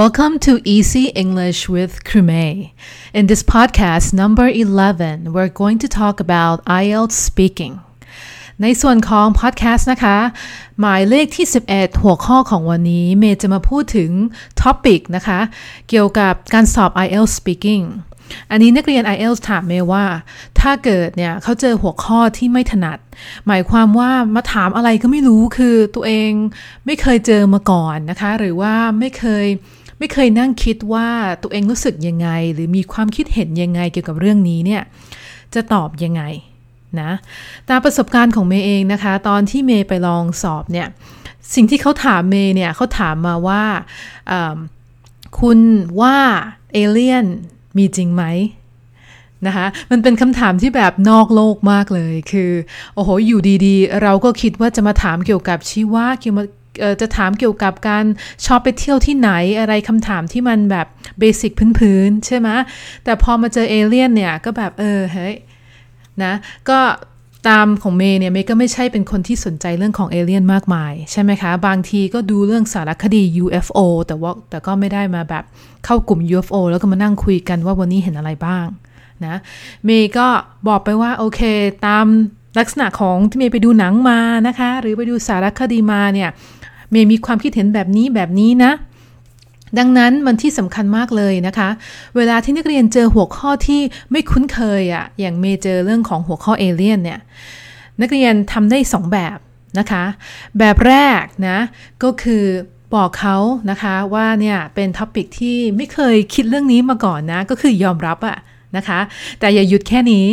Welcome to Easy English with Krume. In this podcast number 11, we're going to talk about IELTS speaking. ในส่วนของ podcast นะคะ หมายเลขที่ 11 หัวข้อของวันนี้เมย์จะมาพูดถึง topic นะคะ เกี่ยวกับการสอบ IELTS speaking อันนี้นักเรียน IELTS ถามเมย์ว่า ถ้าเกิดเนี่ยเขาเจอหัวข้อที่ไม่ถนัด หมายความว่ามาถามอะไรก็ไม่รู้คือตัวเองไม่เคยเจอมาก่อนนะคะ หรือว่าไม่เคย ไม่เคยนั่งคิดว่าตัวเองรู้สึกยังไง หรือมีความคิดเห็นยังไงเกี่ยวกับเรื่องนี้เนี่ยจะตอบยังไงนะตามประสบการณ์ของเมย์เองนะคะ ตอนที่เมย์ไปลองสอบเนี่ยสิ่งที่เขาถามเมย์เนี่ยเขาถามมาว่าคุณว่าเอเลี่ยนมีจริงไหมนะคะมันเป็นคำถามที่แบบนอกโลกมากเลยคือ โอ้โห อยู่ดีๆ เราก็คิดว่าจะมาถามเกี่ยวกับชีวะเกี่ยวกับ จะถามเกี่ยวกับการชอบไปเที่ยวที่ไหนอะไรคำถามที่มันแบบเบสิกพื้นๆใช่ไหมแต่พอมาเจอเอเลี่ยนเนี่ยก็แบบเออเฮ้ยนะก็ตามของเมย์เนี่ยเมย์ก็ไม่ใช่เป็นคนที่สนใจเรื่องของเอเลี่ยนมากมาย ใช่ไหมคะ บางทีก็ดูเรื่องสารคดี UFO แต่ว่าแต่ก็ไม่ได้มาแบบเข้ากลุ่ม UFO แล้วก็มานั่งคุยกันว่าวันนี้เห็นอะไรบ้างนะเมย์ก็บอกไปว่าโอเคตามลักษณะของที่เมย์ไปดูหนังมานะคะ หรือไปดูสารคดีมาเนี่ย เมย์มีความคิดเห็นแบบนี้แบบนี้นะ ดังนั้นมันที่สำคัญมากเลยนะคะ เวลาที่นักเรียนเจอหัวข้อที่ไม่คุ้นเคยอะอย่างเมย์เจอเรื่องของหัวข้อเอเลี่ยนเนี่ยนักเรียนทำได้ 2 แบบนะคะ แบบแรกนะก็คือบอกเขานะคะว่าเนี่ยเป็น topic ที่ไม่เคยคิดเรื่องนี้มาก่อนนะ ก็คือยอมรับอะนะคะ แต่อย่าหยุดแค่นี้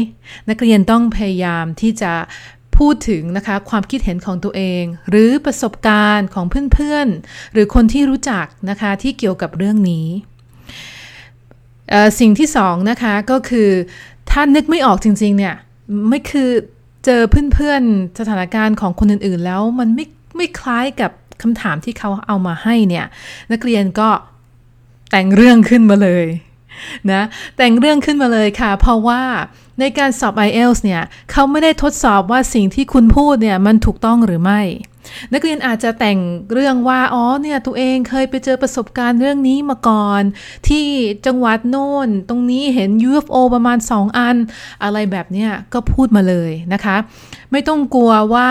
นักเรียนต้องพยายามที่จะ พูดถึงนะคะความคิดเห็นของตัวเอง หรือประสบการณ์ของเพื่อนๆ หรือคนที่รู้จักนะคะที่เกี่ยวกับเรื่องนี้ สิ่งที่สองนะคะก็คือถ้านึกไม่ออกจริงๆเนี่ยไม่คือเจอเพื่อนๆสถานการณ์ของคนอื่นๆ แล้วมันไม่ไม่คล้ายกับคำถามที่เขาเอามาให้เนี่ยนักเรียนก็แต่งเรื่องขึ้นมาเลยนะแต่งเรื่องขึ้นมาเลยค่ะ เพราะว่า ในการสอบ IELTS เนี่ยเขาไม่ได้ทดสอบว่าสิ่งที่คุณพูดเนี่ยมันถูกต้องหรือไม่ นักเรียนอาจจะแต่งเรื่องว่าอ๋อเนี่ยตัวเองเคยไปเจอประสบการณ์เรื่องนี้มาก่อน ที่จังหวัดโน่น ตรงนี้เห็น UFO ประมาณ 2 อัน อะไรแบบเนี้ยก็พูดมาเลยนะคะ ไม่ต้องกลัวว่า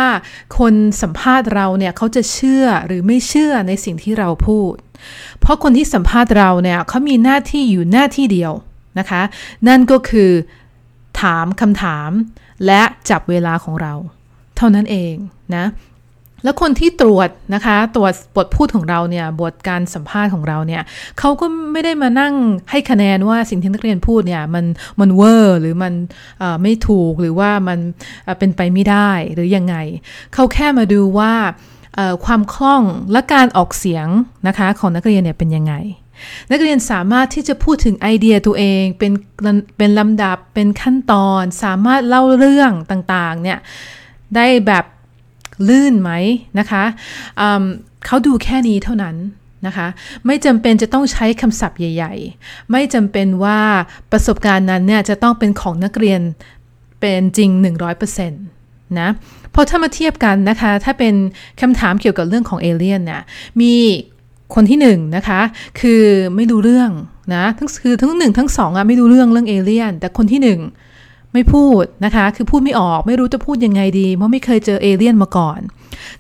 คนสัมภาษณ์เราเนี่ยเขาจะเชื่อหรือไม่เชื่อในสิ่งที่เราพูด เพราะคนที่สัมภาษณ์เราเนี่ยเขามีหน้าที่อยู่หน้าที่เดียวนะคะ นั่นก็คือ ถามคำถามและจับเวลาของเรา เท่านั้นเองนะแล้วคนที่ตรวจนะคะตรวจบทพูดของเราเนี่ยบทการสัมภาษณ์ของเราเนี่ยเขาก็ไม่ได้มานั่งให้คะแนนว่าสิ่งที่นักเรียนพูดเนี่ยมันมันเวอร์หรือมันไม่ถูกหรือว่ามันเป็นไปไม่ได้หรือยังไงเขาแค่มาดูว่าความคล่องและการออกเสียงนะคะของนักเรียนเนี่ยเป็นยังไง นักเรียนสามารถที่จะพูดถึงไอเดียตัวเองเป็นเป็นลำดับเป็นขั้นตอนสามารถเล่าเรื่องต่างๆเนี่ยได้แบบลื่นไหมนะคะเขาดูแค่นี้เท่านั้นนะคะไม่จำเป็นจะต้องใช้คำศัพท์ใหญ่ ๆ ไม่จำเป็นว่าประสบการณ์นั้นเนี่ยจะต้องเป็นของนักเรียนเป็นจริง 100%นะพอถ้ามาเทียบกันนะคะ ถ้าเป็นคำถามเกี่ยวกับเรื่องของเอเลี่ยนเนี่ยมี คนที่หนึ่งนะคะ คือไม่รู้เรื่องนะทั้งคือทั้งหนึ่งทั้งสองอะไม่รู้เรื่องเรื่องเอเลี่ยน แต่คนที่หนึ่งไม่พูดนะคะ คือพูดไม่ออกไม่รู้จะพูดยังไงดี เพราะไม่เคยเจอเอเลี่ยนมาก่อน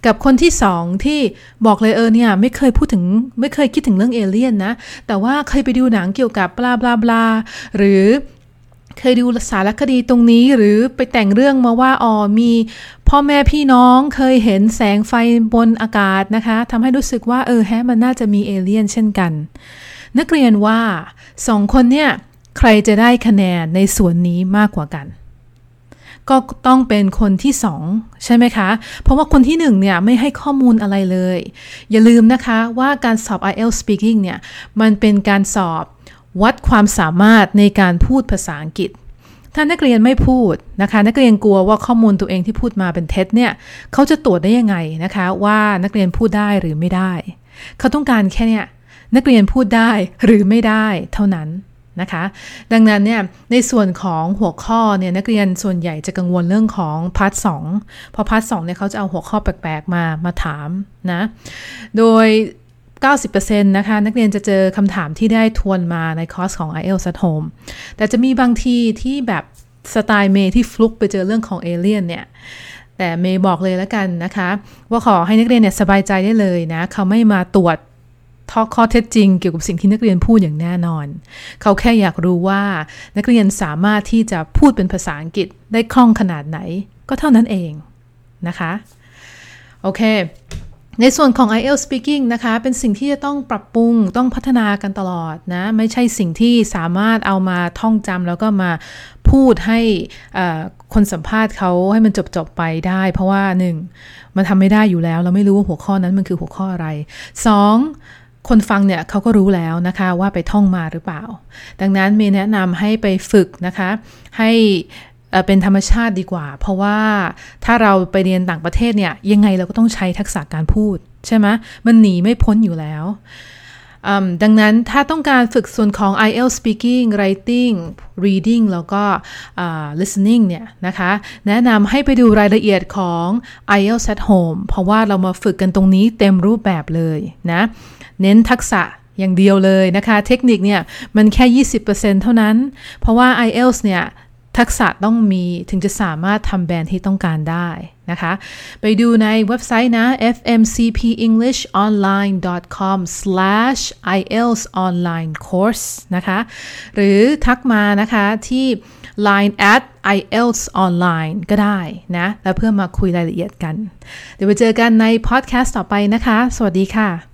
กับคนที่สองที่บอกเลยเออเนี่ยไม่เคยพูดถึงไม่เคยคิดถึงเรื่องเอเลี่ยนนะ แต่ว่าเคยไปดูหนังเกี่ยวกับบลาบลาบลาหรือ เคยดูสารคดีตรงนี้หรือไปแต่งเรื่องมาว่าอ๋อมีพ่อแม่พี่น้องเคยเห็นแสงไฟบนอากาศนะคะทำให้รู้สึกว่าเออแฮมันน่าจะมีเอเลี่ยนเช่นกัน นักเรียนว่าสองคนเนี่ยใครจะได้คะแนนในส่วนนี้มากกว่ากัน ก็ต้องเป็นคนที่สองใช่ไหมคะ เพราะว่าคนที่หนึ่งเนี่ยไม่ให้ข้อมูลอะไรเลย อย่าลืมนะคะว่าการสอบ IELTS speaking เนี่ยมันเป็นการสอบ วัดความสามารถในการพูดภาษาอังกฤษ ถ้านักเรียนไม่พูดนะคะ นักเรียนกลัวว่าข้อมูลตัวเองที่พูดมาเป็นเท็จเนี่ยเขาจะตรวจได้ยังไงนะคะ ว่านักเรียนพูดได้หรือไม่ได้ เขาต้องการแค่เนี่ยนักเรียนพูดได้หรือไม่ได้เท่านั้นนะคะ ดังนั้นเนี่ยในส่วนของหัวข้อเนี่ยนักเรียนส่วนใหญ่จะกังวลเรื่องของ part สองพอ part สองเนี่ยเขาจะเอาหัวข้อแปลกๆมามาถามนะ โดย 90%นะคะนักเรียนจะเจอคำถามที่ได้ทวนมาในคอร์สของ IELTS at Home แต่จะมีบางทีที่แบบสไตล์เมย์ที่ฟลุกไปเจอเรื่องของเอเลี่ยนเนี่ยแต่เมย์บอกเลยแล้วกันนะคะ ว่าขอให้นักเรียนเนี่ยสบายใจได้เลยนะ เขาไม่มาตรวจทอข้อเท็จจริงเกี่ยวกับสิ่งที่นักเรียนพูดอย่างแน่นอน เขาแค่อยากรู้ว่านักเรียนสามารถที่จะพูดเป็นภาษาอังกฤษได้คล่องขนาดไหน ก็เท่านั้นเองนะคะ โอเค ในส่วนของ IELTS speaking นะคะ เป็นสิ่งที่จะต้องปรับปรุงต้องพัฒนากันตลอดนะ ไม่ใช่สิ่งที่สามารถเอามาท่องจำแล้วก็มาพูดให้คนสัมภาษณ์เขาให้มันจบๆไปได้ เพราะว่าหนึ่งมันทำไม่ได้อยู่แล้ว เราไม่รู้ว่าหัวข้อนั้นมันคือหัวข้ออะไรสองคนฟังเนี่ยเขาก็รู้แล้วนะคะว่าไปท่องมาหรือเปล่า ดังนั้นเมย์แนะนำให้ไปฝึกนะคะ ให้ เป็นธรรมชาติดีกว่า เพราะว่าถ้าเราไปเรียนต่างประเทศเนี่ยยังไงเราก็ต้องใช้ทักษะการพูด ใช่ไหมมันหนีไม่พ้นอยู่แล้วดังนั้นถ้าต้องการฝึกส่วนของ IELTS speaking writing reading แล้วก็ listening เนี่ยนะคะ แนะนำให้ไปดูรายละเอียดของ IELTS at home เพราะว่าเรามาฝึกกันตรงนี้เต็มรูปแบบเลยนะ เน้นทักษะอย่างเดียวเลยนะคะ เทคนิคเนี่ยมันแค่ 20%เท่านั้น เพราะว่า IELTS เนี่ย ทักษะต้องมีถึงจะสามารถทำแบรนด์ที่ต้องการได้นะคะ ไปดูในเว็บไซต์นะ fmcpenglishonline.com/ielts online course นะคะ หรือทักมานะคะที่ line at ielts online ก็ได้นะ แล้วเพื่อมาคุยรายละเอียดกัน เดี๋ยวไปเจอกันในพอดแคสต์ต่อไปนะคะ สวัสดีค่ะ